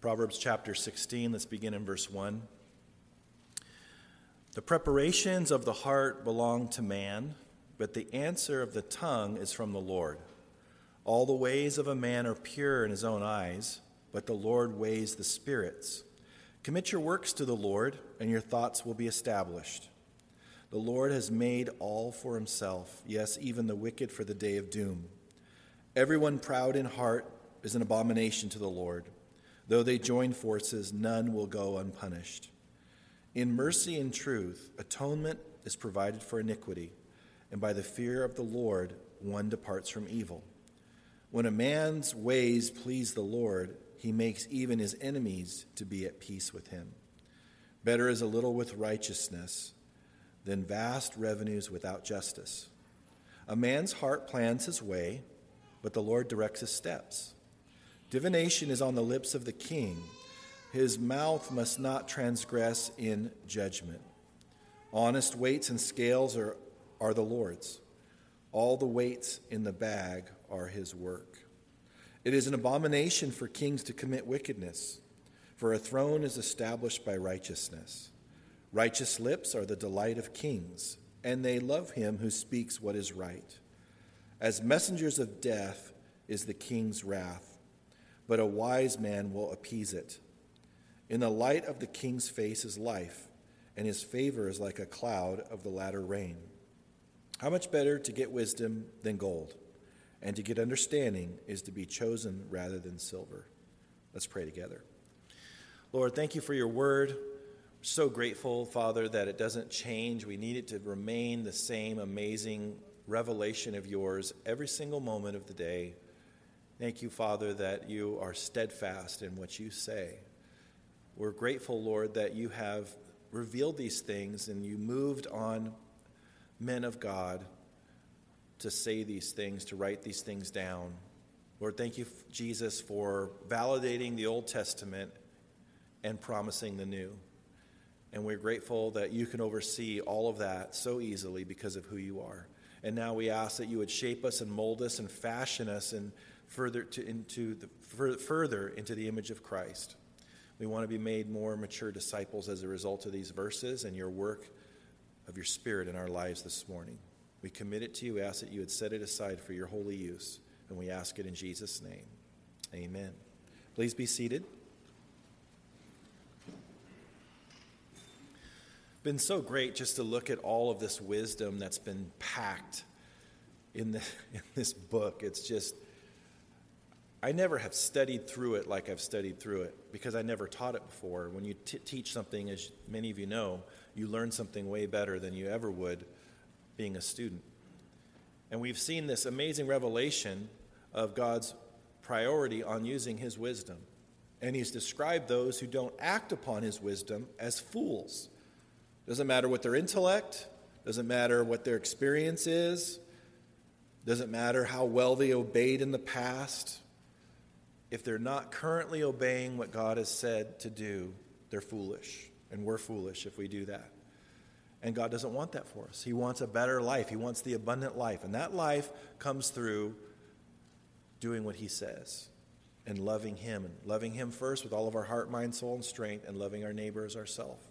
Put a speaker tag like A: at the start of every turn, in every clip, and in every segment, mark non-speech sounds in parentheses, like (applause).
A: Proverbs chapter 16, let's begin in verse 1. The preparations of the heart belong to man, but the answer of the tongue is from the Lord. All the ways of a man are pure in his own eyes, but the Lord weighs the spirits. Commit your works to the Lord, and your thoughts will be established. The Lord has made all for himself, yes, even the wicked for the day of doom. Everyone proud in heart is an abomination to the Lord. Though they join forces, none will go unpunished. In mercy and truth, atonement is provided for iniquity, and by the fear of the Lord, one departs from evil. When a man's ways please the Lord, he makes even his enemies to be at peace with him. Better is a little with righteousness than vast revenues without justice. A man's heart plans his way, but the Lord directs his steps. Divination is on the lips of the king. His mouth must not transgress in judgment. Honest weights and scales are, are the Lord's. All the weights in the bag are his work. It is an abomination for kings to commit wickedness, for a throne is established by righteousness. Righteous lips are the delight of kings, and they love him who speaks what is right. As messengers of death is the king's wrath but a wise man will appease it. In the light of the king's face is life, and his favor is like a cloud of the latter rain. How much better to get wisdom than gold, and to get understanding is to be chosen rather than silver. Let's pray together. Lord, thank you for your word. We're so grateful, Father, that it doesn't change. We need it to remain the same amazing revelation of yours every single moment of the day. Thank you, Father, that you are steadfast in what you say. We're grateful, Lord, that you have revealed these things and you moved on men of God to say these things, to write these things down. Lord, thank you, Jesus, for validating the Old Testament and promising the new. And we're grateful that you can oversee all of that so easily because of who you are. And now we ask that you would shape us and mold us and fashion us and further to, into the, further into the image of Christ. We want to be made more mature disciples as a result of these verses and your work of your Spirit in our lives this morning. We commit it to you, We ask that you would set it aside for your holy use, and we ask it in Jesus' name. Amen. Please be seated. Been so great just to look at all of this wisdom that's been packed in, the, (laughs) in this book. It's just I never have studied through it like I've studied through it because I never taught it before. When you t- teach something, as many of you know, you learn something way better than you ever would being a student. And we've seen this amazing revelation of God's priority on using his wisdom. And he's described those who don't act upon his wisdom as fools. Doesn't matter what their intellect, doesn't matter what their experience is, doesn't matter how well they obeyed in the past if they're not currently obeying what God has said to do, they're foolish. And we're foolish if we do that. And God doesn't want that for us. He wants a better life, He wants the abundant life. And that life comes through doing what He says and loving Him. And loving Him first with all of our heart, mind, soul, and strength, and loving our neighbor as ourselves.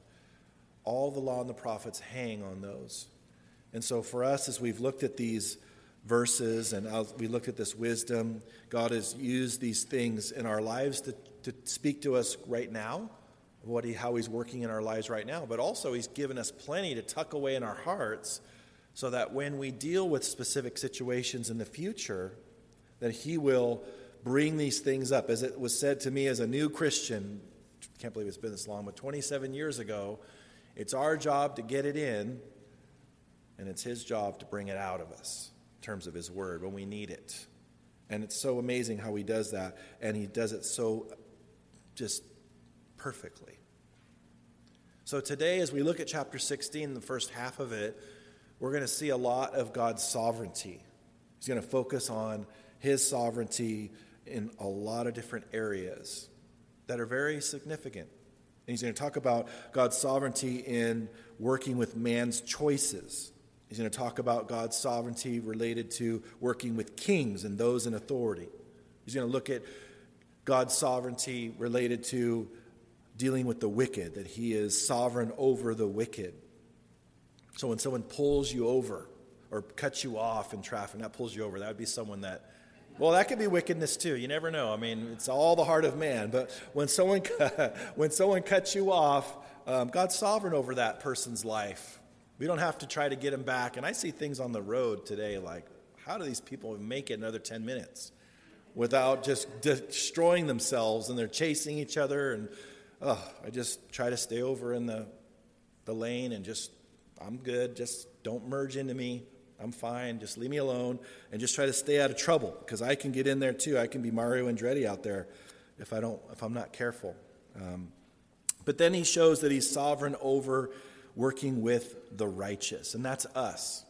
A: All the law and the prophets hang on those. And so for us, as we've looked at these verses and we looked at this wisdom. God has used these things in our lives to, to speak to us right now, what he, how He's working in our lives right now, but also He's given us plenty to tuck away in our hearts so that when we deal with specific situations in the future, that He will bring these things up. As it was said to me as a new Christian, can't believe it's been this long, but 27 years ago, it's our job to get it in, and it's His job to bring it out of us terms of His Word when we need it. And it's so amazing how He does that, and He does it so just perfectly. So today, as we look at chapter 16, the first half of it, we're going to see a lot of God's sovereignty. He's going to focus on His sovereignty in a lot of different areas that are very significant. And he's going to talk about God's sovereignty in working with man's choices. He's going to talk about God's sovereignty related to working with kings and those in authority. He's going to look at God's sovereignty related to dealing with the wicked, that he is sovereign over the wicked. So when someone pulls you over or cuts you off in traffic, not pulls you over, that would be someone that, well, that could be wickedness too. You never know. I mean, it's all the heart of man. But when someone, (laughs) when someone cuts you off, um, God's sovereign over that person's life. We don't have to try to get them back. And I see things on the road today like, how do these people make it another 10 minutes without just destroying themselves and they're chasing each other? And oh, I just try to stay over in the, the lane and just, I'm good. Just don't merge into me. I'm fine. Just leave me alone and just try to stay out of trouble because I can get in there too. I can be Mario Andretti out there if I don't, if I'm not careful. Um, but then he shows that he's sovereign over working with the righteous, and that's us.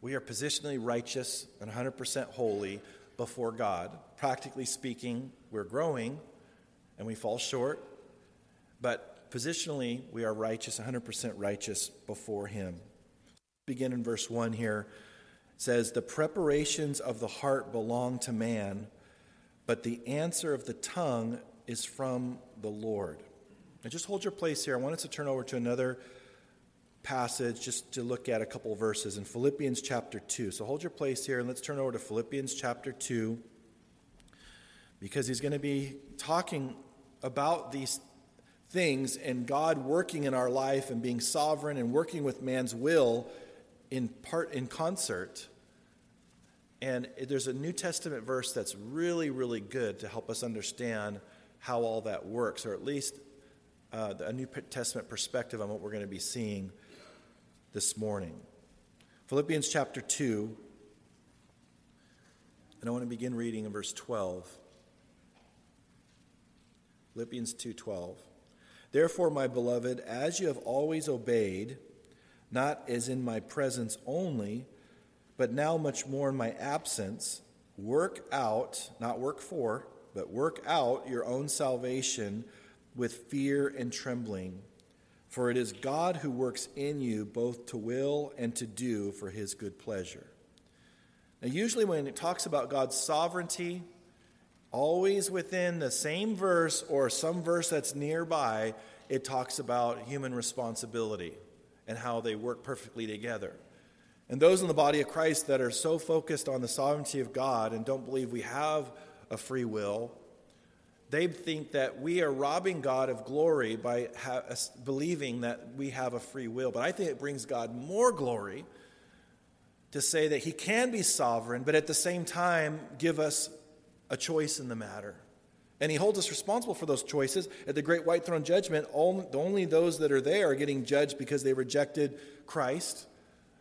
A: We are positionally righteous and 100% holy before God. Practically speaking, we're growing and we fall short, but positionally, we are righteous, 100% righteous before Him. Begin in verse 1 here. It says, The preparations of the heart belong to man, but the answer of the tongue is from the Lord. Now, just hold your place here. I want us to turn over to another passage just to look at a couple verses in Philippians chapter 2. So hold your place here and let's turn over to Philippians chapter 2 because he's going to be talking about these things and God working in our life and being sovereign and working with man's will in part in concert. And there's a New Testament verse that's really, really good to help us understand how all that works, or at least uh, a New Testament perspective on what we're going to be seeing this morning. Philippians chapter 2, and I want to begin reading in verse 12. Philippians 2:12. Therefore, my beloved, as you have always obeyed, not as in my presence only, but now much more in my absence, work out, not work for, but work out your own salvation with fear and trembling. For it is God who works in you both to will and to do for his good pleasure. Now, usually when it talks about God's sovereignty, always within the same verse or some verse that's nearby, it talks about human responsibility and how they work perfectly together. And those in the body of Christ that are so focused on the sovereignty of God and don't believe we have a free will they think that we are robbing God of glory by ha- believing that we have a free will. But I think it brings God more glory to say that He can be sovereign, but at the same time give us a choice in the matter. And He holds us responsible for those choices. At the great white throne judgment, only those that are there are getting judged because they rejected Christ.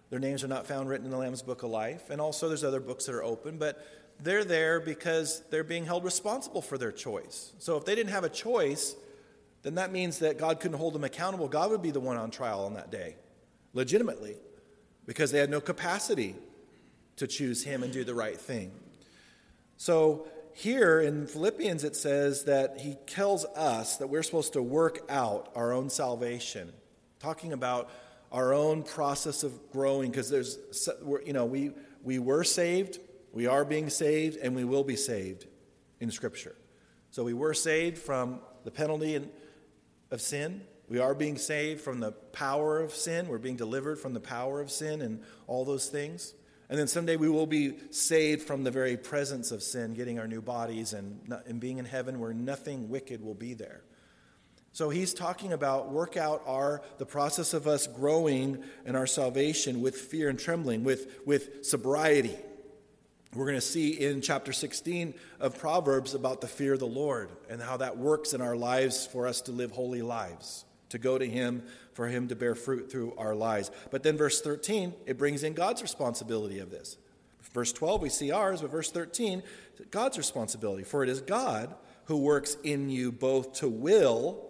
A: Their names are not found written in the Lamb's Book of Life. And also, there's other books that are open, but they're there because they're being held responsible for their choice. So if they didn't have a choice, then that means that God couldn't hold them accountable. God would be the one on trial on that day, legitimately, because they had no capacity to choose Him and do the right thing. So here in Philippians, it says that He tells us that we're supposed to work out our own salvation, talking about our own process of growing, because there's, you know, we, we were saved we are being saved and we will be saved in Scripture. So we were saved from the penalty of sin. We are being saved from the power of sin. We're being delivered from the power of sin and all those things. And then someday we will be saved from the very presence of sin, getting our new bodies and, and being in heaven where nothing wicked will be there. So he's talking about work out our the process of us growing in our salvation with fear and trembling, with, with sobriety we're going to see in chapter 16 of Proverbs about the fear of the Lord and how that works in our lives for us to live holy lives, to go to Him, for Him to bear fruit through our lives. But then, verse 13, it brings in God's responsibility of this. Verse 12, we see ours, but verse 13, God's responsibility. For it is God who works in you both to will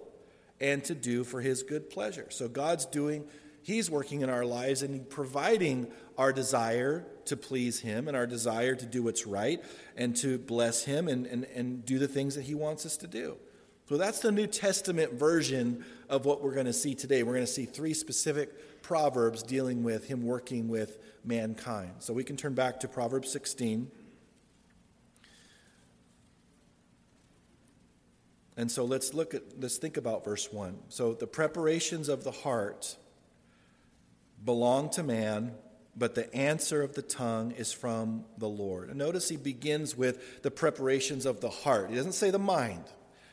A: and to do for His good pleasure. So God's doing He's working in our lives and providing our desire to please Him and our desire to do what's right and to bless Him and, and, and do the things that He wants us to do. So that's the New Testament version of what we're going to see today. We're going to see three specific proverbs dealing with Him working with mankind. So we can turn back to Proverbs 16. And so let's look at let's think about verse 1. So the preparations of the heart belong to man, but the answer of the tongue is from the Lord. And notice he begins with the preparations of the heart. He doesn't say the mind.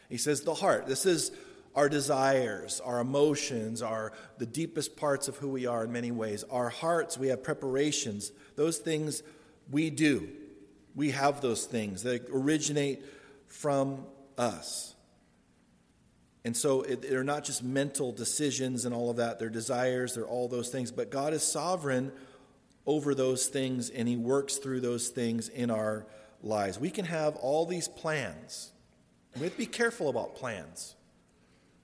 A: He says the heart. This is our desires, our emotions, our the deepest parts of who we are in many ways. Our hearts, we have preparations. Those things we do. We have those things that originate from us. And so it, they're not just mental decisions and all of that, they're desires, they're all those things. But God is sovereign over those things and He works through those things in our lives. We can have all these plans. We have to be careful about plans.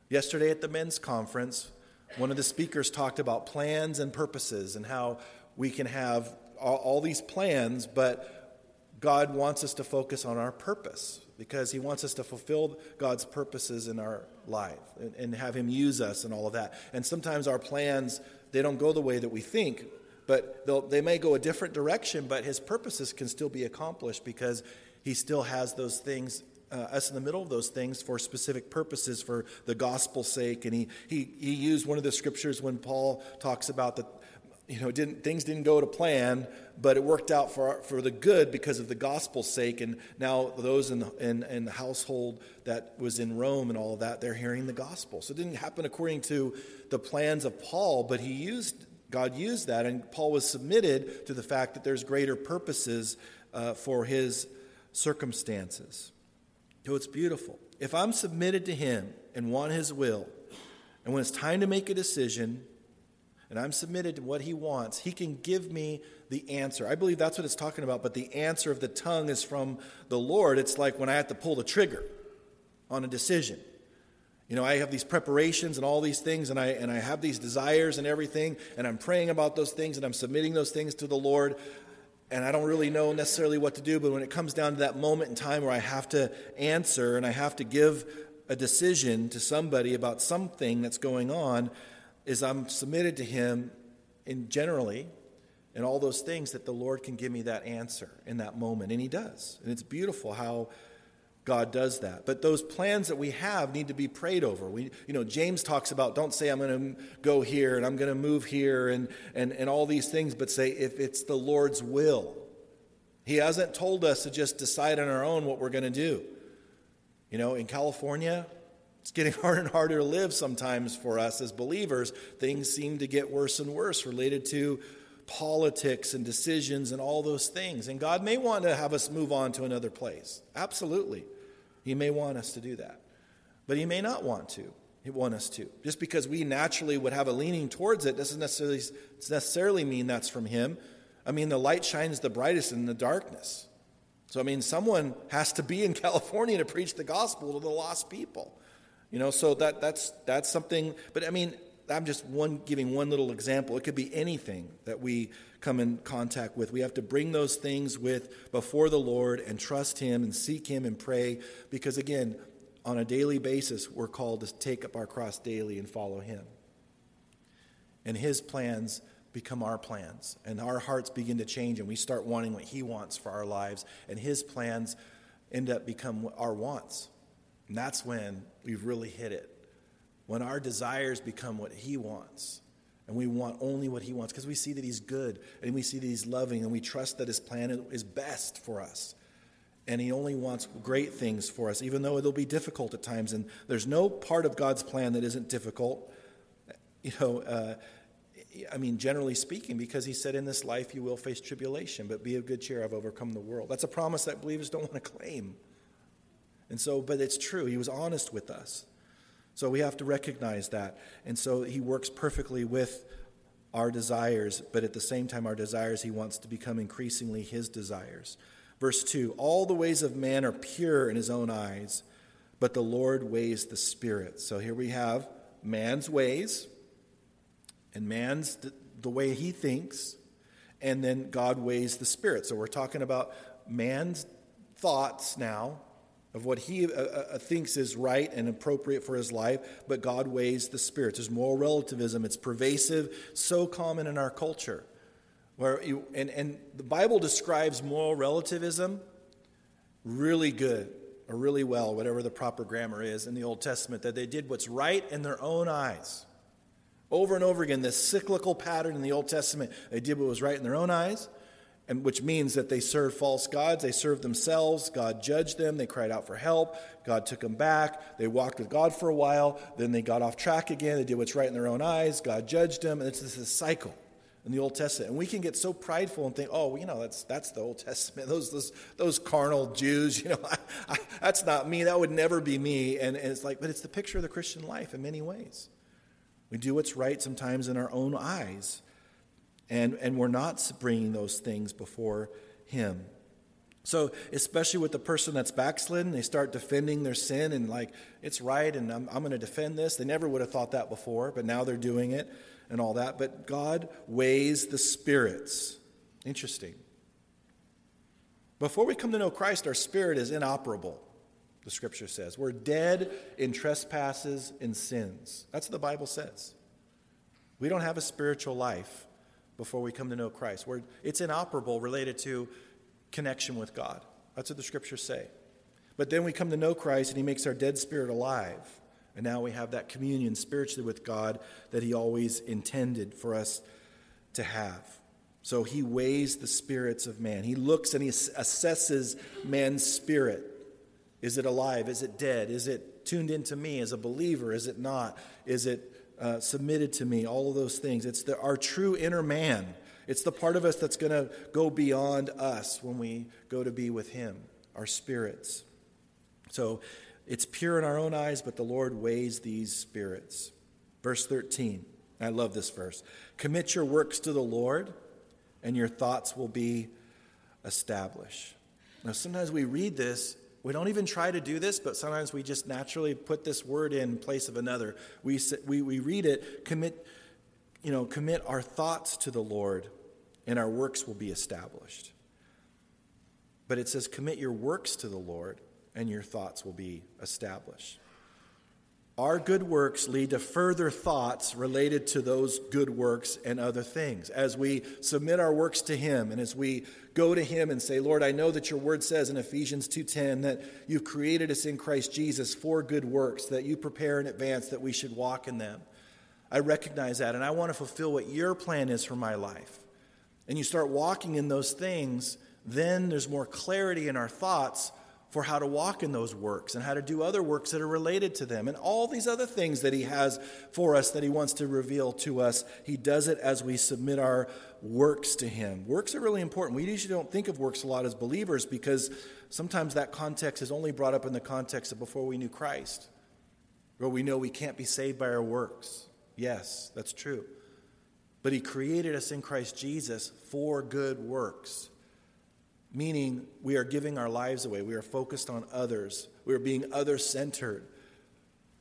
A: Yesterday at the men's conference, one of the speakers talked about plans and purposes and how we can have all, all these plans, but God wants us to focus on our purpose because He wants us to fulfill God's purposes in our life and, and have Him use us and all of that. And sometimes our plans, they don't go the way that we think, but they may go a different direction, but His purposes can still be accomplished because He still has those things uh, us in the middle of those things for specific purposes for the gospel's sake. And he, he, he used one of the scriptures when Paul talks about that, you know, didn't, things didn't go to plan, but it worked out for, for the good because of the gospel's sake. And now those in the, in, in the household that was in Rome and all of that, they're hearing the gospel. So it didn't happen according to the plans of Paul, but he used, God used that. And Paul was submitted to the fact that there's greater purposes uh, for his circumstances. So it's beautiful. If I'm submitted to him and want his will, and when it's time to make a decision, and I'm submitted to what he wants, he can give me the answer. I believe that's what it's talking about, but the answer of the tongue is from the Lord. It's like when I have to pull the trigger on a decision. You know, I have these preparations and all these things, and I, and I have these desires and everything, and I'm praying about those things, and I'm submitting those things to the Lord, and I don't really know necessarily what to do, but when it comes down to that moment in time where I have to answer and I have to give a decision to somebody about something that's going on, is I'm submitted to Him in generally and all those things that the Lord can give me that answer in that moment. And He does. And it's beautiful how God does that. But those plans that we have need to be prayed over. We, you know, James talks about don't say I'm going to go here and I'm going to move here and, and, and all these things, but say if it's the Lord's will. He hasn't told us to just decide on our own what we're going to do. You know, in California, it's getting (laughs) harder and harder to live sometimes for us as believers. Things seem to get worse and worse related to politics and decisions and all those things. And God may want to have us move on to another place. Absolutely. He may want us to do that. But He may not want to. He want us to. Just because we naturally would have a leaning towards it doesn't necessarily, necessarily mean that's from Him. I mean, the light shines the brightest in the darkness. So, I mean, someone has to be in (laughs) California to preach the gospel to the lost people. You know, so that, that's, that's something, but I mean, I'm just one giving one little example. It could be anything that we come in contact with. We have to bring those things with before the Lord and trust Him and seek Him and pray because again, on a daily basis, we're called to take up our cross daily and follow Him. And His plans become our plans, and our hearts begin to change, and we start wanting what He wants for our lives, and His plans end up become our wants. And that's when we've really hit it when our desires become what He wants, and we want only what He wants, because we see that He's good, and we see that He's loving, and we trust that His plan is best for us. And He only wants great things for us, even though it'll be difficult at times. And there's no part of God's plan that isn't difficult. You know, uh, I mean, generally speaking, because He said, In this life you will face tribulation, but be of good cheer, I've overcome the world. That's a promise that believers don't want to claim. And so, but it's true. He was honest with us. So we have to recognize that. And so he works perfectly with our desires, but at the same time, our desires, he wants to become increasingly his desires. Verse 2 All the ways of man are pure in his own eyes, but the Lord weighs the Spirit. So here we have man's ways, and man's the way he thinks, and then God weighs the Spirit. So we're talking about man's thoughts now of what he uh, uh, uh, thinks is right and appropriate for his life, but God weighs the spirits. There's moral relativism. It's pervasive, so common in our culture. Where you, and, and the Bible describes moral relativism really good. or really well, whatever the proper grammar is in the Old Testament, that they did what's right in their own eyes. Over and over again, this cyclical pattern in the Old Testament, they did what was right in their own eyes, and which means that they served false gods, they served themselves, God judged them, they cried out for help, God took them back, they walked with God for a while, then they got off track again, they did what's right in their own eyes, God judged them, and it's this cycle in the Old Testament. And we can get so prideful and think, oh, well, you know, that's, that's the Old Testament. (laughs) Those, those, those carnal Jews, (laughs) you know, I, I, that's not me. That would never be me. And, and it's like, but it's the picture of the Christian life in many ways. We do what's right sometimes in our own eyes. And, and we're not bringing those things before Him. So, especially with the person that's backslidden, they start defending their sin and, like, it's right and I'm, I'm going to defend this. They never would have thought that before, but now they're doing it and all that, but God weighs the spirits. Interesting. Before we come to know Christ, our spirit is inoperable, the scripture says. We're dead in trespasses and sins. That's what the Bible says. We don't have a spiritual life before we come to know Christ. We're, it's inoperable related to connection with God. That's what the scriptures say. But then we come to know Christ and he makes our dead spirit alive. And now we have that communion spiritually with God that He always intended for us to have. So He weighs the spirits of man. He looks and He assesses man's spirit. Is it alive? Is it dead? Is it tuned into me as a believer? Is it not? Is it uh, submitted to me? All of those things. It's the, our true inner man. It's the part of us that's going to go beyond us when we go to be with Him, our spirits. So it's pure in our own eyes, but the Lord weighs these spirits. Verse 13. I love this verse. Commit your works to the Lord, and your thoughts will be established. Now, sometimes we read this, we don't even try to do this, but sometimes we just naturally put this word in place of another. We, we, we read it, commit, you know, commit our thoughts to the Lord, and our works will be established. But it says, commit your works to the Lord, and your thoughts will be established. Our good works lead to further thoughts related to those good works and other things. As we submit our works to him and as we go to him and say, "Lord, I know that your word says in Ephesians 2:10 that you've created us in Christ Jesus for good works that you prepare in advance that we should walk in them." I recognize that and I want to fulfill what your plan is for my life. And you start walking in those things, then there's more clarity in our thoughts for how to walk in those works and how to do other works that are related to them and all these other things that he has for us that he wants to reveal to us. He does it as we submit our works to him. Works are really important. We usually don't think of works a lot as believers because sometimes that context is only brought up in the context of before we knew Christ, where we know we can't be saved by our works. Yes, that's true. But he created us in Christ Jesus for good works meaning we are giving our lives away. We are focused on others. We are being other centered.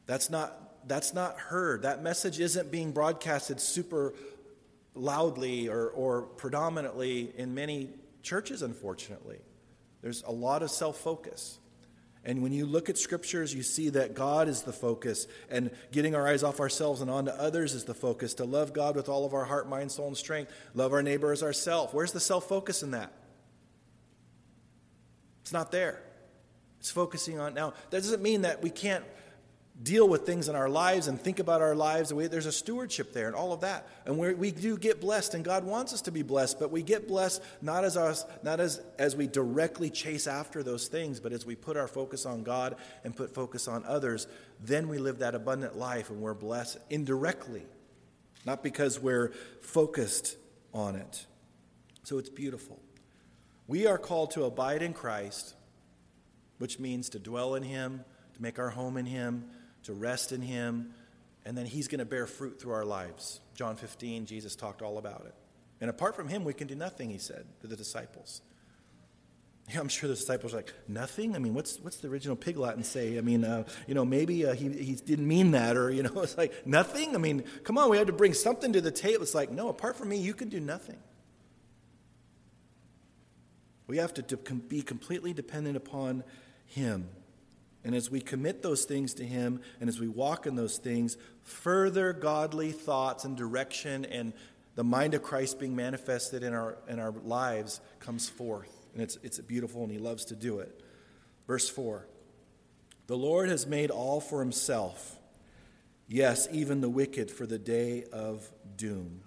A: That's not, that's not heard. That message isn't being broadcasted super loudly or, or predominantly in many churches, unfortunately. There's a lot of self focus. And when you look at scriptures, you see that God is the focus, and getting our eyes off ourselves and onto others is the focus. To love God with all of our heart, mind, soul, and strength, love our neighbor as ourselves. Where's the self focus in that? It's not there. It's focusing on now. That doesn't mean that we can't deal with things in our lives and think about our lives. There's a stewardship there and all of that. And we do get blessed, and God wants us to be blessed, but we get blessed not as us, not as, as we directly chase after those things, but as we put our focus on God and put focus on others, then we live that abundant life and we're blessed indirectly, not because we're focused on it. So it's beautiful. We are called to abide in Christ, which means to dwell in Him, to make our home in Him, to rest in Him, and then He's going to bear fruit through our lives. John 15, Jesus talked all about it. And apart from Him, we can do nothing, He said to the disciples. Yeah, I'm sure the disciples are like, nothing? I mean, what's, what's the original pig Latin say? I mean, uh, you know, maybe uh, he, he didn't mean that, or, you know, (laughs) it's like, nothing? I mean, come on, we had to bring something to the table. It's like, no, apart from me, you can do nothing. We have to be completely dependent upon Him. And as we commit those things to Him and as we walk in those things, further godly thoughts and direction and the mind of Christ being manifested in our, in our lives comes forth. And it's, it's beautiful, and He loves to do it. Verse 4 The Lord has made all for himself. Yes, even the wicked for the day of doom.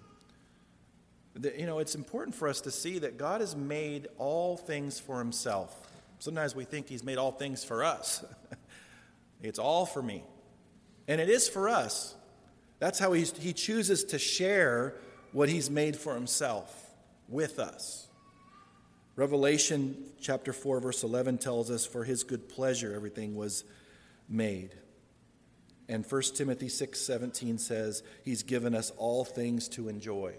A: You know, it's important for us to see that God has made all things for himself. Sometimes we think he's made all things for us. (laughs) it's all for me. And it is for us. That's how he's, he chooses to share what he's made for himself with us. Revelation chapter 4, verse 11 tells us, For his good pleasure everything was made. And 1 Timothy 6 17 says, He's given us all things to enjoy.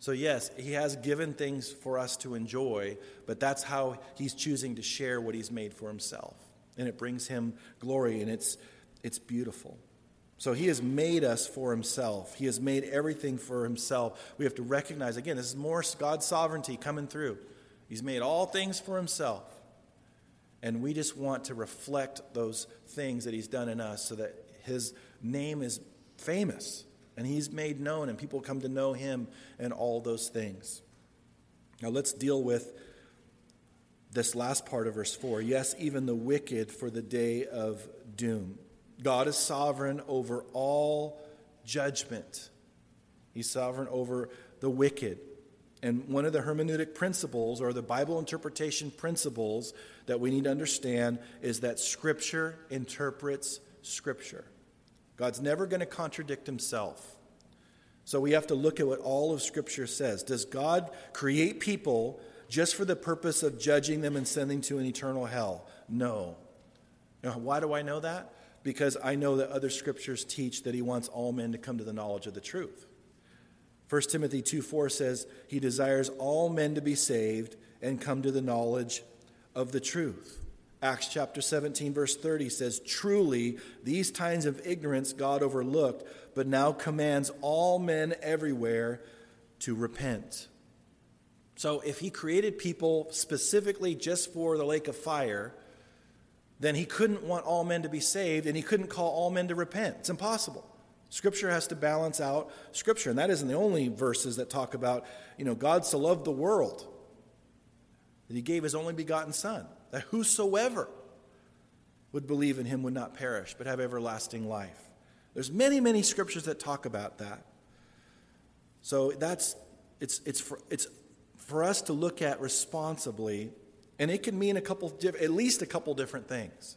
A: So, yes, He has given things for us to enjoy, but that's how He's choosing to share what He's made for Himself. And it brings Him glory, and it's, it's beautiful. So he has made us for himself. He has made everything for himself. We have to recognize, again, this is more God's sovereignty coming through. He's made all things for himself. And we just want to reflect those things that he's done in us so that his name is famous and he's made known and people come to know him and all those things. Now let's deal with this last part of verse 4. Yes, even the wicked for the day of doom. God is sovereign over all judgment, He's sovereign over the wicked. And one of the hermeneutic principles or the Bible interpretation principles that we need to understand is that Scripture interprets Scripture. God's never going to contradict Himself. So we have to look at what all of Scripture says. Does God create people just for the purpose of judging them and sending to an eternal hell? No. Now, why do I know that? because I know that other scriptures teach that he wants all men to come to the knowledge of the truth. 1 Timothy 2 4 says, He desires all men to be saved and come to the knowledge of the truth. Acts chapter 17, verse 30 says, Truly, these times of ignorance God overlooked, but now commands all men everywhere to repent. So, if He created people specifically just for the lake of fire, then he couldn't want all men to be saved and he couldn't call all men to repent. It's impossible. Scripture has to balance out Scripture. And that isn't the only verses that talk about, you know, God so loved the world that he gave his only begotten Son, that whosoever would believe in him would not perish, but have everlasting life. There's many, many scriptures that talk about that. So that's it's it's for it's for us to look at responsibly and it can mean a couple, at least a couple different things.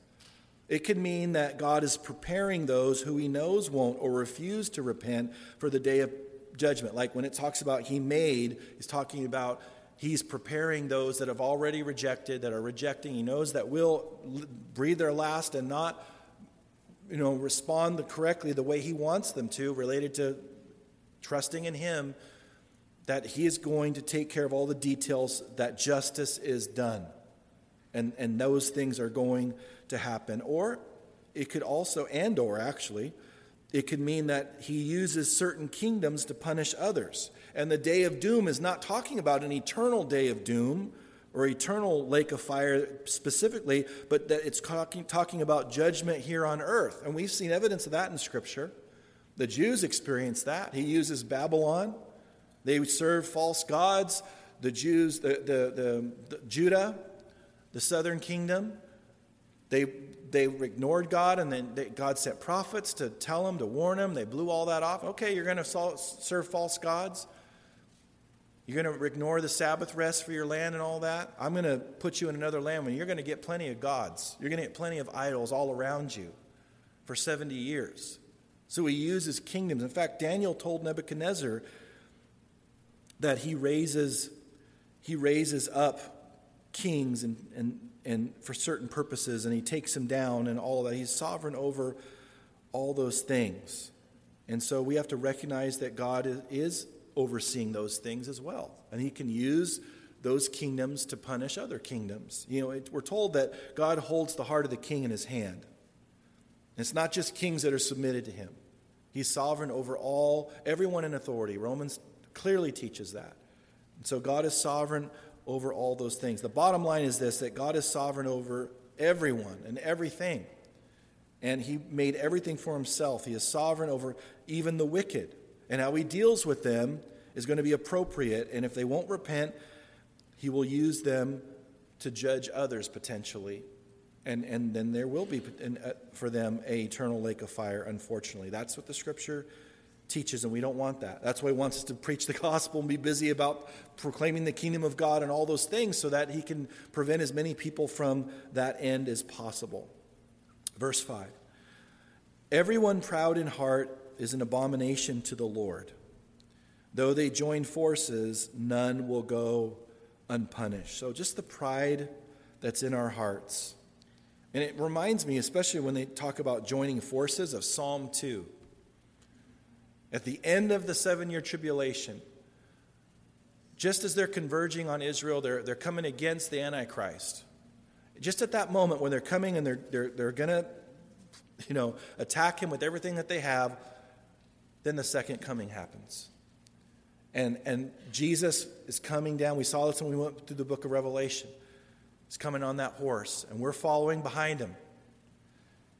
A: It could mean that God is preparing those who he knows won't or refuse to repent for the day of judgment. Like when it talks about he made, he's talking about he's preparing those that have already rejected, that are rejecting. He knows that will breathe their last and not you know respond correctly the way he wants them to related to trusting in him that he is going to take care of all the details, that justice is done. And, and those things are going to happen. Or it could also, and or actually, it could mean that he uses certain kingdoms to punish others. And the day of doom is not talking about an eternal day of doom or eternal lake of fire specifically, but that it's talking, talking about judgment here on earth. And we've seen evidence of that in Scripture. The Jews experienced that. He uses Babylon they served false gods. The Jews, the, the, the, the Judah, the southern kingdom, they, they ignored God, and then they, God sent prophets to tell them, to warn them. They blew all that off. Okay, you're going to serve false gods. You're going to ignore the Sabbath rest for your land and all that. I'm going to put you in another land when you're going to get plenty of gods. You're going to get plenty of idols all around you for 70 years. So he uses kingdoms. In fact, Daniel told Nebuchadnezzar that he raises, he raises up kings and, and, and for certain purposes, and he takes them down and all of that. He's sovereign over all those things. And so we have to recognize that God is overseeing those things as well. And he can use those kingdoms to punish other kingdoms. You know, it, we're told that God holds the heart of the king in his hand. it's not just kings that are submitted to him. He's sovereign over all, everyone in authority. Romans clearly teaches that. And so God is sovereign over all those things. The bottom line is this that God is sovereign over everyone and everything. And he made everything for himself. He is sovereign over even the wicked. And how he deals with them is going to be appropriate. And if they won't repent, he will use them to judge others potentially. And, and then there will be uh, for them a eternal lake of fire, unfortunately. That's what the scripture teaches, and we don't want that. That's why he wants us to preach the gospel and be busy about proclaiming the kingdom of God and all those things so that he can prevent as many people from that end as possible. Verse 5 Everyone proud in heart is an abomination to the Lord. Though they join forces, none will go unpunished. So just the pride that's in our hearts. And it reminds me, especially when they talk about joining forces, of Psalm 2. At the end of the seven year tribulation, just as they're converging on Israel, they're, they're coming against the Antichrist. Just at that moment when they're coming and they're, they're, they're going to you know, attack him with everything that they have, then the second coming happens. And, and Jesus is coming down. We saw this when we went through the book of Revelation. He's coming on that horse, and we're following behind him.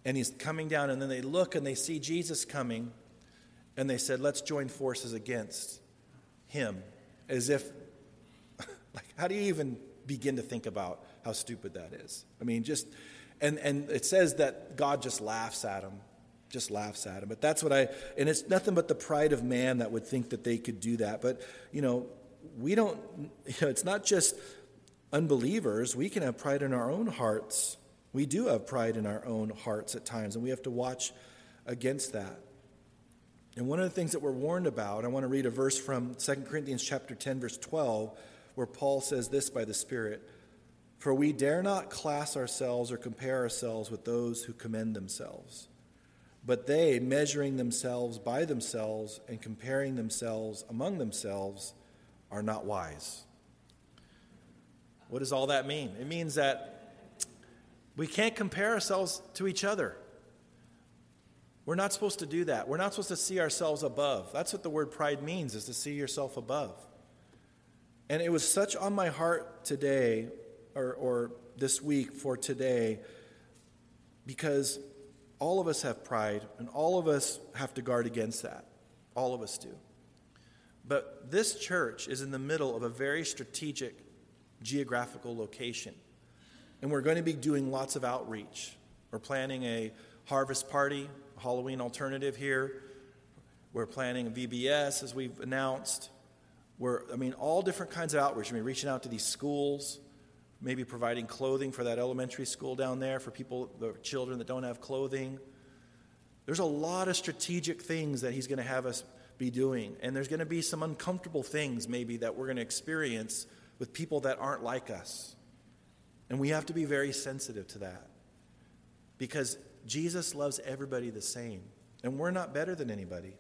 A: And he's coming down, and then they look and they see Jesus coming, and they said, Let's join forces against him. As if, (laughs) like, how do you even begin to think about how stupid that is? I mean, just, and, and it says that God just laughs at him, just laughs at him. But that's what I, and it's nothing but the pride of man that would think that they could do that. But, you know, we don't, (laughs) you know, it's not just unbelievers. We can have pride in our own hearts. We do have pride in our own hearts at times, and we have to watch against that. And one of the things that we're warned about, I want to read a verse from 2 Corinthians chapter 10 verse 12 where Paul says this by the Spirit, "For we dare not class ourselves or compare ourselves with those who commend themselves, but they, measuring themselves by themselves and comparing themselves among themselves, are not wise." What does all that mean? It means that we can't compare ourselves to each other. We're not supposed to do that. We're not supposed to see ourselves above. That's what the word pride means, is to see yourself above. And it was such on my heart today, or, or this week for today, because all of us have pride, and all of us have to guard against that. All of us do. But this church is in the middle of a very strategic geographical location. And we're going to be doing lots of outreach. We're planning a harvest party Halloween alternative here. We're planning VBS, as we've announced. We're, I mean, all different kinds of outreach. I mean, reaching out to these schools, maybe providing clothing for that elementary school down there for people, the children that don't have clothing. There's a lot of strategic things that he's going to have us be doing. And there's going to be some uncomfortable things, maybe, that we're going to experience with people that aren't like us. And we have to be very sensitive to that. Because Jesus loves everybody the same, and we're not better than anybody.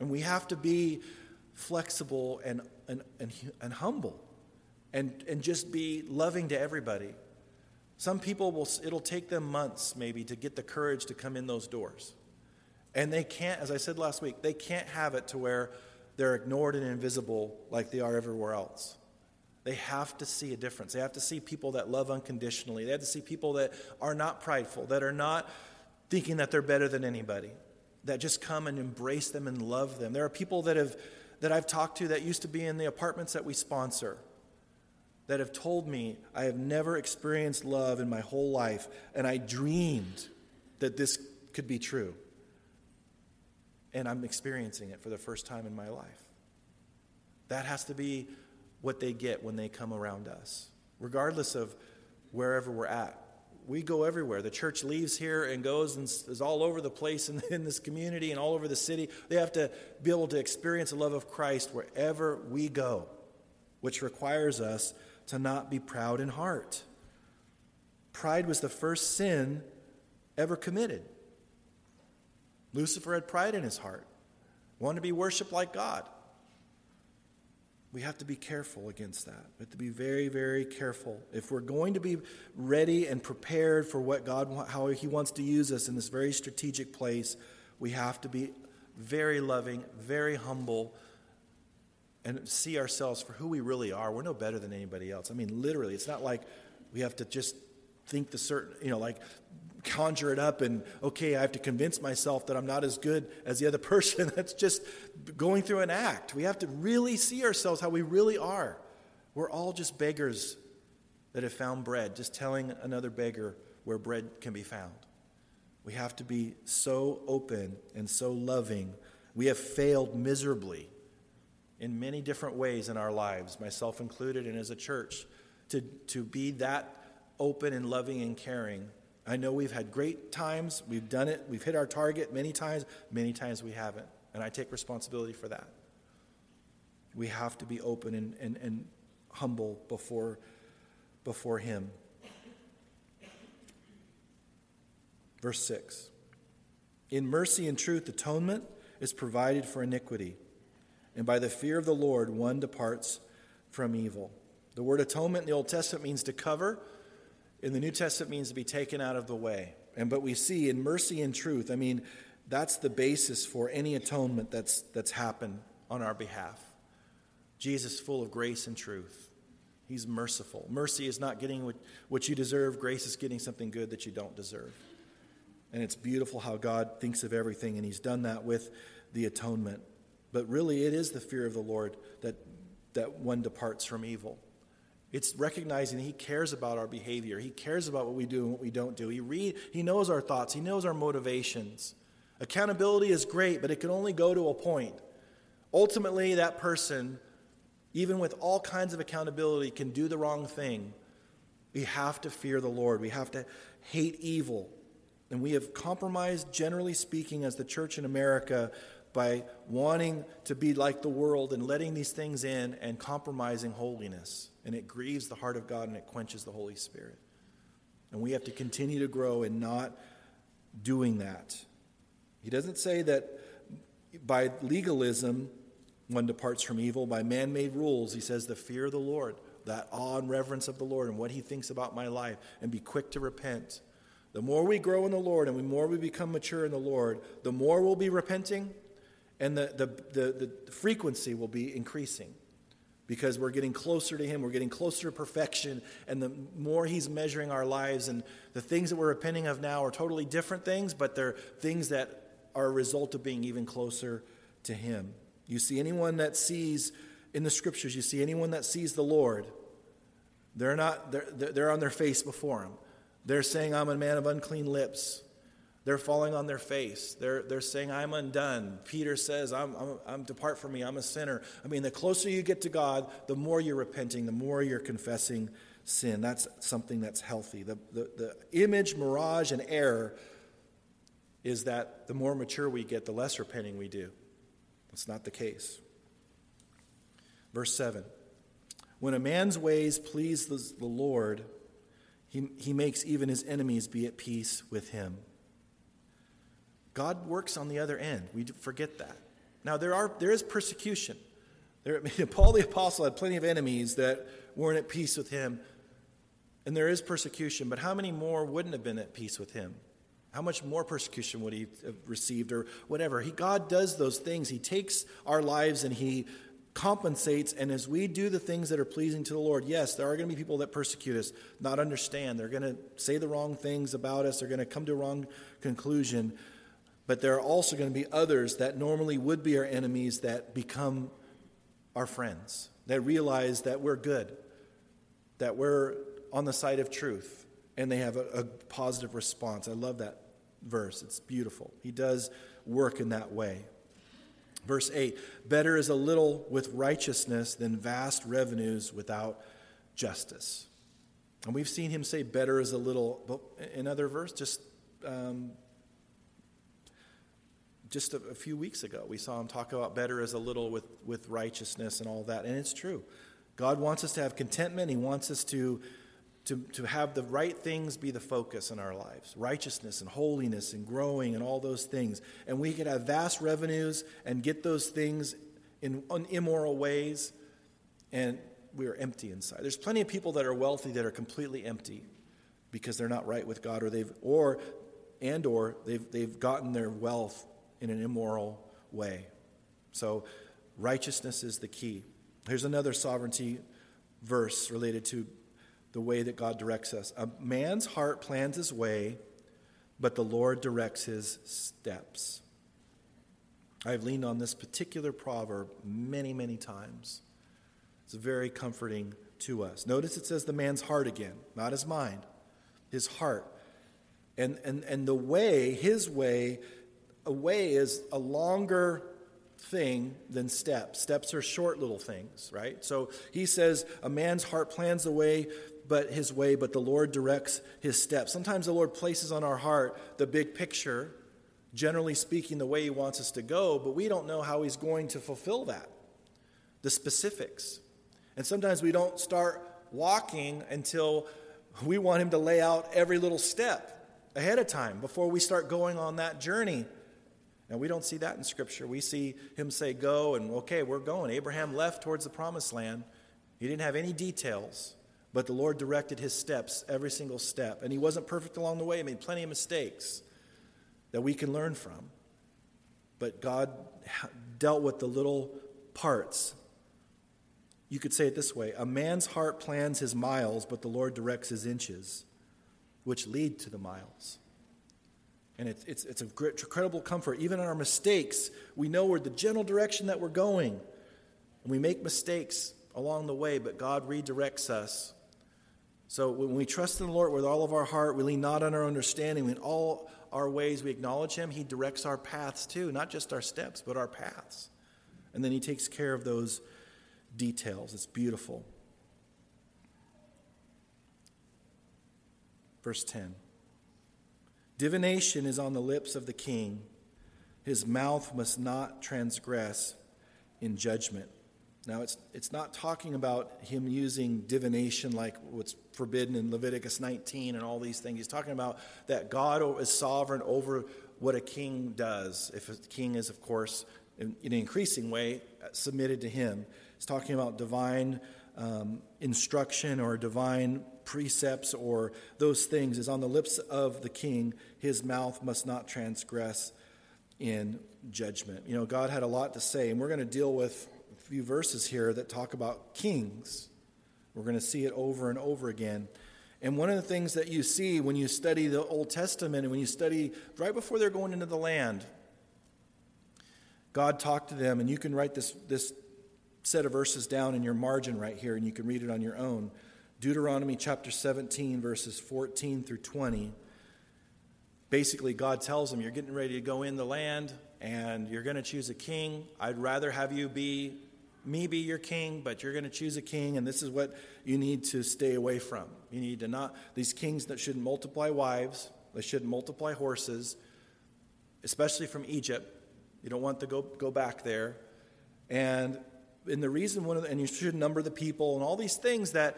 A: And we have to be flexible and, and, and, and humble and, and just be loving to everybody. Some people will, it'll take them months maybe to get the courage to come in those doors. And they can't, as I said last week, they can't have it to where they're ignored and invisible like they are everywhere else. They have to see a difference. They have to see people that love unconditionally. They have to see people that are not prideful, that are not thinking that they're better than anybody, that just come and embrace them and love them. There are people that have that I've talked to that used to be in the apartments that we sponsor that have told me I have never experienced love in my whole life and I dreamed that this could be true. And I'm experiencing it for the first time in my life. That has to be what they get when they come around us, regardless of wherever we're at. We go everywhere. The church leaves here and goes and is all over the place in, (laughs) in this community and all over the city. They have to be able to experience the love of Christ wherever we go, which requires us to not be proud in heart. Pride was the first sin ever committed. Lucifer had pride in his heart, wanted to be worshiped like God. We have to be careful against that. We have to be very, very careful. If we're going to be ready and prepared for what God, how He wants to use us in this very strategic place, we have to be very loving, very humble, and see ourselves for who we really are. We're no better than anybody else. I mean, literally, it's not like we have to just think the certain, you know, like conjure it up and, okay, I have to convince myself that I'm not as good as the other (laughs) person. That's just going through an act. We have to really see ourselves how we really are. We're all just beggars that have found bread, just telling another beggar where bread can be found. We have to be so open and so loving. We have failed miserably in many different ways in our lives, myself included, and as a church, to, to be that open and loving and caring. I know we've had great times, we've done it, we've hit our target many times, many times we haven't. And I take responsibility for that. We have to be open and, and, and humble before, before Him. Verse 6 In mercy and truth, atonement is provided for iniquity, and by the fear of the Lord, one departs from evil. The word atonement in the Old Testament means to cover, in the New Testament means to be taken out of the way. And but we see in mercy and truth, I mean, that's the basis for any atonement that's that's happened on our behalf. Jesus full of grace and truth. He's merciful. Mercy is not getting what, what you deserve, grace is getting something good that you don't deserve. And it's beautiful how God thinks of everything, and He's done that with the atonement. But really, it is the fear of the Lord that, that one departs from evil. It's recognizing He cares about our behavior. He cares about what we do and what we don't do. He, read, he knows our thoughts, He knows our motivations. Accountability is great, but it can only go to a point. Ultimately, that person, even with all kinds of accountability, can do the wrong thing. We have to fear the Lord. We have to hate evil. And we have compromised, generally speaking, as the church in America by wanting to be like the world and letting these things in and compromising holiness. And it grieves the heart of God and it quenches the Holy Spirit. And we have to continue to grow in not doing that. He doesn't say that by legalism one departs from evil, by man made rules. He says the fear of the Lord, that awe and reverence of the Lord and what he thinks about my life, and be quick to repent. The more we grow in the Lord and the more we become mature in the Lord, the more we'll be repenting and the, the, the, the frequency will be increasing because we're getting closer to Him, we're getting closer to perfection, and the more He's measuring our lives, and the things that we're repenting of now are totally different things, but they're things that are a result of being even closer to Him. You see anyone that sees in the scriptures, you see anyone that sees the Lord, they're not they're, they're on their face before Him. They're saying, I'm a man of unclean lips. They're falling on their face. They're, they're saying, I'm undone. Peter says, I'm, I'm, I'm, depart from me. I'm a sinner. I mean, the closer you get to God, the more you're repenting, the more you're confessing sin. That's something that's healthy. The, the, the image, mirage, and error is that the more mature we get, the less repenting we do. That's not the case. Verse 7 When a man's ways please the, Lord, he, he makes even his enemies be at peace with him. God works on the other end. We forget that. Now, there, are, there is persecution. There, (laughs) Paul the Apostle had plenty of enemies that weren't at peace with him. And there is persecution, but how many more wouldn't have been at peace with him? How much more persecution would he have received or whatever? He, God does those things. He takes our lives and he compensates. And as we do the things that are pleasing to the Lord, yes, there are going to be people that persecute us, not understand. They're going to say the wrong things about us, they're going to come to a wrong conclusion. But there are also going to be others that normally would be our enemies that become our friends, that realize that we're good, that we're on the side of truth, and they have a, a positive response. I love that verse. It's beautiful. He does work in that way. Verse 8 Better is a little with righteousness than vast revenues without justice. And we've seen him say better is a little, but in other verse, just um, just a, a, few weeks ago, we saw him talk about better as a little with, with righteousness and all that. And it's true. God wants us to have contentment. He wants us to to, to have the right things be the focus in our lives righteousness and holiness and growing and all those things. And we can have vast revenues and get those things in immoral ways, and we are empty inside. There's plenty of people that are wealthy that are completely empty because they're not right with God or they've or and or they've they've gotten their wealth in an immoral way. So righteousness is the key. Here's another sovereignty verse related to the way that God directs us. A man's heart plans his way, but the Lord directs his steps. I've leaned on this particular proverb many, many times. It's very comforting to us. Notice it says the man's heart again, not his mind, his heart. And, and, and the way, his way, a way is a longer thing than steps. Steps are short little things, right? So he says, A man's heart plans the way, but his way, but the Lord directs his steps. Sometimes the Lord places on our heart the big picture, generally speaking, the way he wants us to go, but we don't know how he's going to fulfill that, the specifics. And sometimes we don't start walking until we want him to lay out every little step ahead of time before we start going on that journey and we don't see that in Scripture. We see him say, Go, and okay, we're going. Abraham left towards the promised land. He didn't have any details, but the Lord directed his steps, every single step. And he wasn't perfect along the way, he made plenty of mistakes that we can learn from. But God dealt with the little parts. You could say it this way A man's heart plans his miles, but the Lord directs his inches, which lead to the miles. And it's, it's, it's a great, incredible comfort. Even in our mistakes, we know we're the general direction that we're going. And we make mistakes along the way, but God redirects us. So when we trust in the Lord with all of our heart, we lean not on our understanding. In all our ways, we acknowledge Him. He directs our paths too, not just our steps, but our paths. And then He takes care of those details. It's beautiful. Verse 10. Divination is on the lips of the king. His mouth must not transgress in judgment. Now, it's, it's not talking about him using divination like what's forbidden in Leviticus 19 and all these things. He's talking about that God is sovereign over what a king does. If a king is, of course, in, in an increasing way, submitted to him. He's talking about divine um, instruction or divine precepts or those things is on the lips of the king. His mouth must not transgress in judgment. You know, God had a lot to say, and we're going to deal with a few verses here that talk about kings. We're going to see it over and over again. And one of the things that you see when you study the Old Testament and when you study right before they're going into the land, God talked to them, and you can write this, this set of verses down in your margin right here, and you can read it on your own. Deuteronomy chapter 17, verses 14 through 20. Basically, God tells them, You're getting ready to go in the land, and you're going to choose a king. I'd rather have you be me be your king, but you're going to choose a king, and this is what you need to stay away from. You need to not, these kings that shouldn't multiply wives, they shouldn't multiply horses, especially from Egypt. You don't want to go, go back there. And and the reason one of the, and you should number the people and all these things that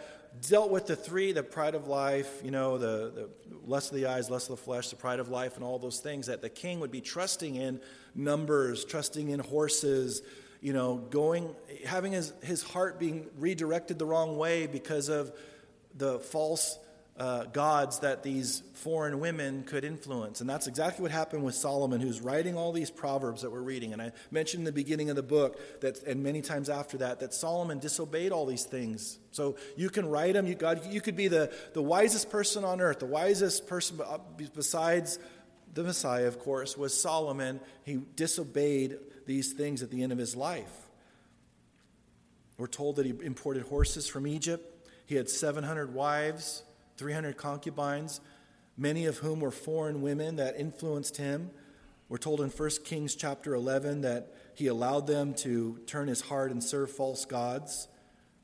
A: dealt with the three the pride of life you know the, the lust of the eyes lust of the flesh the pride of life and all those things that the king would be trusting in numbers trusting in horses you know going having his, his heart being redirected the wrong way because of the false uh, gods that these foreign women could influence. And that's exactly what happened with Solomon, who's writing all these proverbs that we're reading. And I mentioned in the beginning of the book that, and many times after that, that Solomon disobeyed all these things. So you can write them. You, God, you could be the, the wisest person on earth, the wisest person uh, besides the Messiah, of course, was Solomon. He disobeyed these things at the end of his life. We're told that he imported horses from Egypt. He had 700 wives. 300 concubines, many of whom were foreign women that influenced him. We're told in 1 Kings chapter 11 that he allowed them to turn his heart and serve false gods.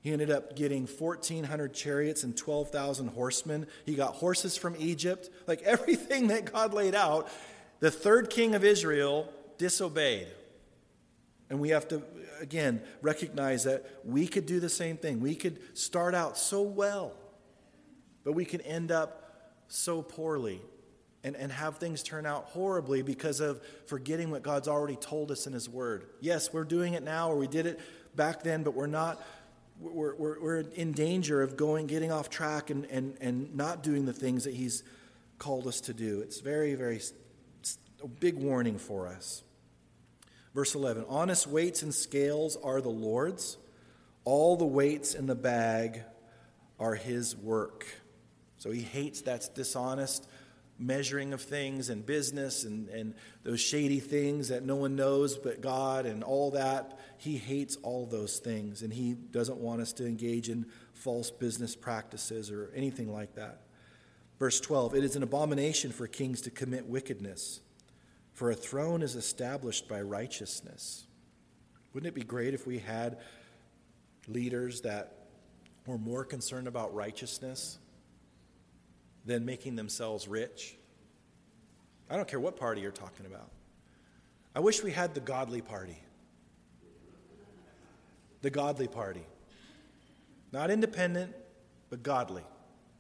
A: He ended up getting 1,400 chariots and 12,000 horsemen. He got horses from Egypt. Like (laughs) everything that God laid out, the third king of Israel disobeyed. And we have to, again, recognize that we could do the same thing. We could start out so well but we can end up so poorly and, and have things turn out horribly because of forgetting what God's already told us in His Word. Yes, we're doing it now, or we did it back then, but we're not. We're, we're, we're in danger of going, getting off track and, and, and not doing the things that He's called us to do. It's very, very a big warning for us. Verse 11 Honest weights and scales are the Lord's, all the weights in the bag are His work. So he hates that dishonest measuring of things and business and, and those shady things that no one knows but God and all that. He hates all those things and he doesn't want us to engage in false business practices or anything like that. Verse 12 It is an abomination for kings to commit wickedness, for a throne is established by righteousness. Wouldn't it be great if we had leaders that were more concerned about righteousness than making themselves rich? I don't care what party you're talking about. I wish we had the godly party. The godly party. Not independent, but godly.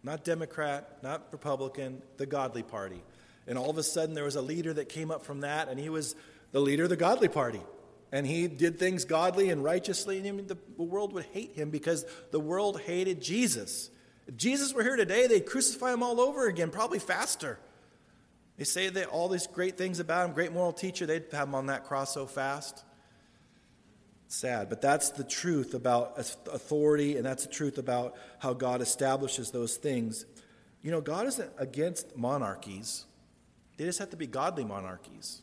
A: Not Democrat, not Republican, the godly party. And all of a sudden, there was a leader that came up from that, and he was the leader of the godly party. And he did things godly and righteously, and the world would hate him because the world hated Jesus. If Jesus were here today, they'd crucify him all over again, probably faster. They say that all these great things about him, great moral teacher, they'd have him on that cross so fast. sad, but that's the truth about authority, and that's the truth about how God establishes those things. You know, God isn't against monarchies, they just have to be godly monarchies.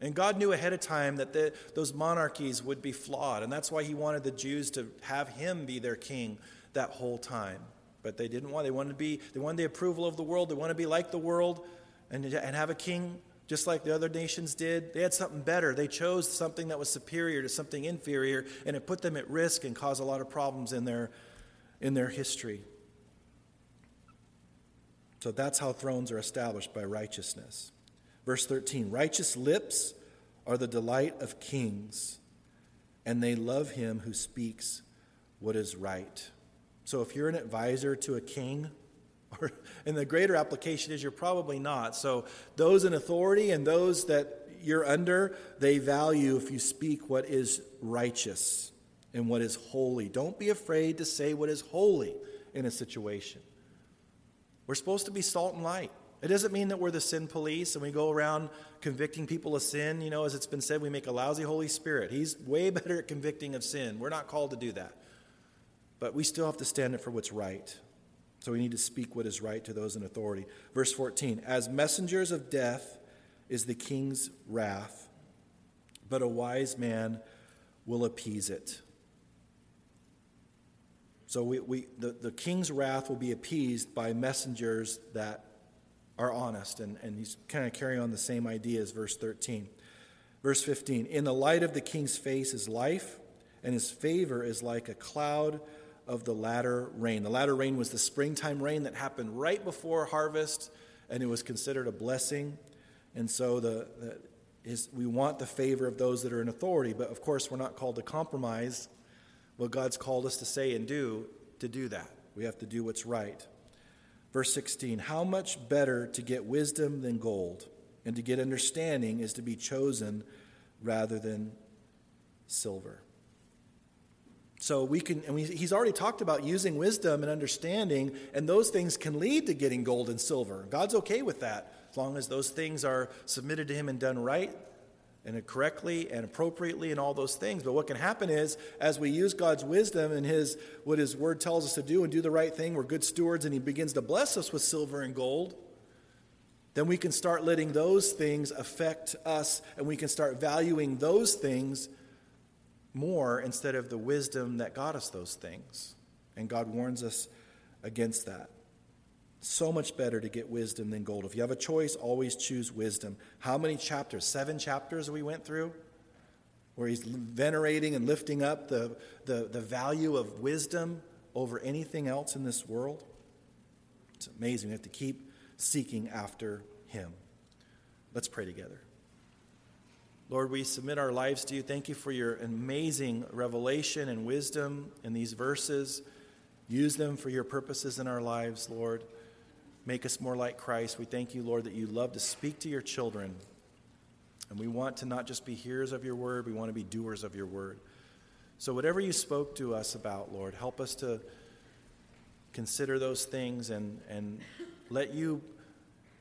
A: And God knew ahead of time that the, those monarchies would be flawed, and that's why He wanted the Jews to have Him be their king that whole time. But they didn't want. They wanted to be. They wanted the approval of the world. They wanted to be like the world and, and have a king just like the other nations did. They had something better. They chose something that was superior to something inferior, and it put them at risk and caused a lot of problems in their, in their history. So that's how thrones are established by righteousness. Verse 13 Righteous lips are the delight of kings, and they love him who speaks what is right. So if you're an advisor to a king, (laughs) or, and the greater application is you're probably not. So, those in authority and those that you're under, they value if you speak what is righteous and what is holy. Don't be afraid to say what is holy in a situation. We're supposed to be salt and light. It doesn't mean that we're the sin police and we go around convicting people of sin. You know, as it's been said, we make a lousy Holy Spirit. He's way (laughs) better at convicting of sin. We're not called to do that. But we still have to stand up for what's right. So we need to speak what is right to those in authority. Verse 14 As messengers of death is the king's wrath, but a wise man will appease it. So we, we, the, the king's wrath will be appeased by messengers that are honest. And, and he's kind of carrying on the same idea as verse 13. Verse 15 In the light of the king's face is life, and his favor is like a cloud of the latter rain. The latter rain was the springtime rain that happened right before harvest, and it was considered a blessing. And so the, the is, we want the favor of those that are in authority, but of course, we're not called to compromise what God's called us to say and do to do that. We have to do what's right. Verse 16 How much better to get wisdom than gold, and to get understanding is to be chosen rather than silver. So we can, and we, he's already talked about using wisdom and understanding, and those things can lead to getting gold and silver. God's okay with that, as long as those things are submitted to Him and done right and correctly and appropriately and all those things. But what can happen is, as we use God's wisdom and His what His Word tells us to do and do the right thing, we're good stewards, and He begins to bless us with silver and gold. Then we can start letting those things affect us, and we can start valuing those things more instead of the wisdom that got us those things. And God warns us against that. So much better to get wisdom than gold. If you have a choice, always choose wisdom. How many chapters? Seven chapters we went through? Where he's venerating and lifting up the, the, the value of wisdom over anything else in this world. It's amazing. We have to keep seeking after him. Let's pray together. Lord, we submit our lives to you. Thank you for your amazing revelation and wisdom in these verses. Use them for your purposes in our lives, Lord. Make us more like Christ. We thank you, Lord, that you love to speak to your children. And we want to not just be hearers of your word, we want to be doers of your word. So, whatever you spoke to us about, Lord, help us to consider those things and, and let you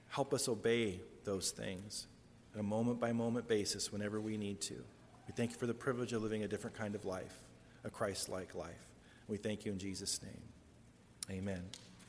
A: help us obey those things on a moment by moment basis whenever we need to. We thank you for the privilege of living a different kind of life, a Christ like life. We thank you in Jesus' name. Amen.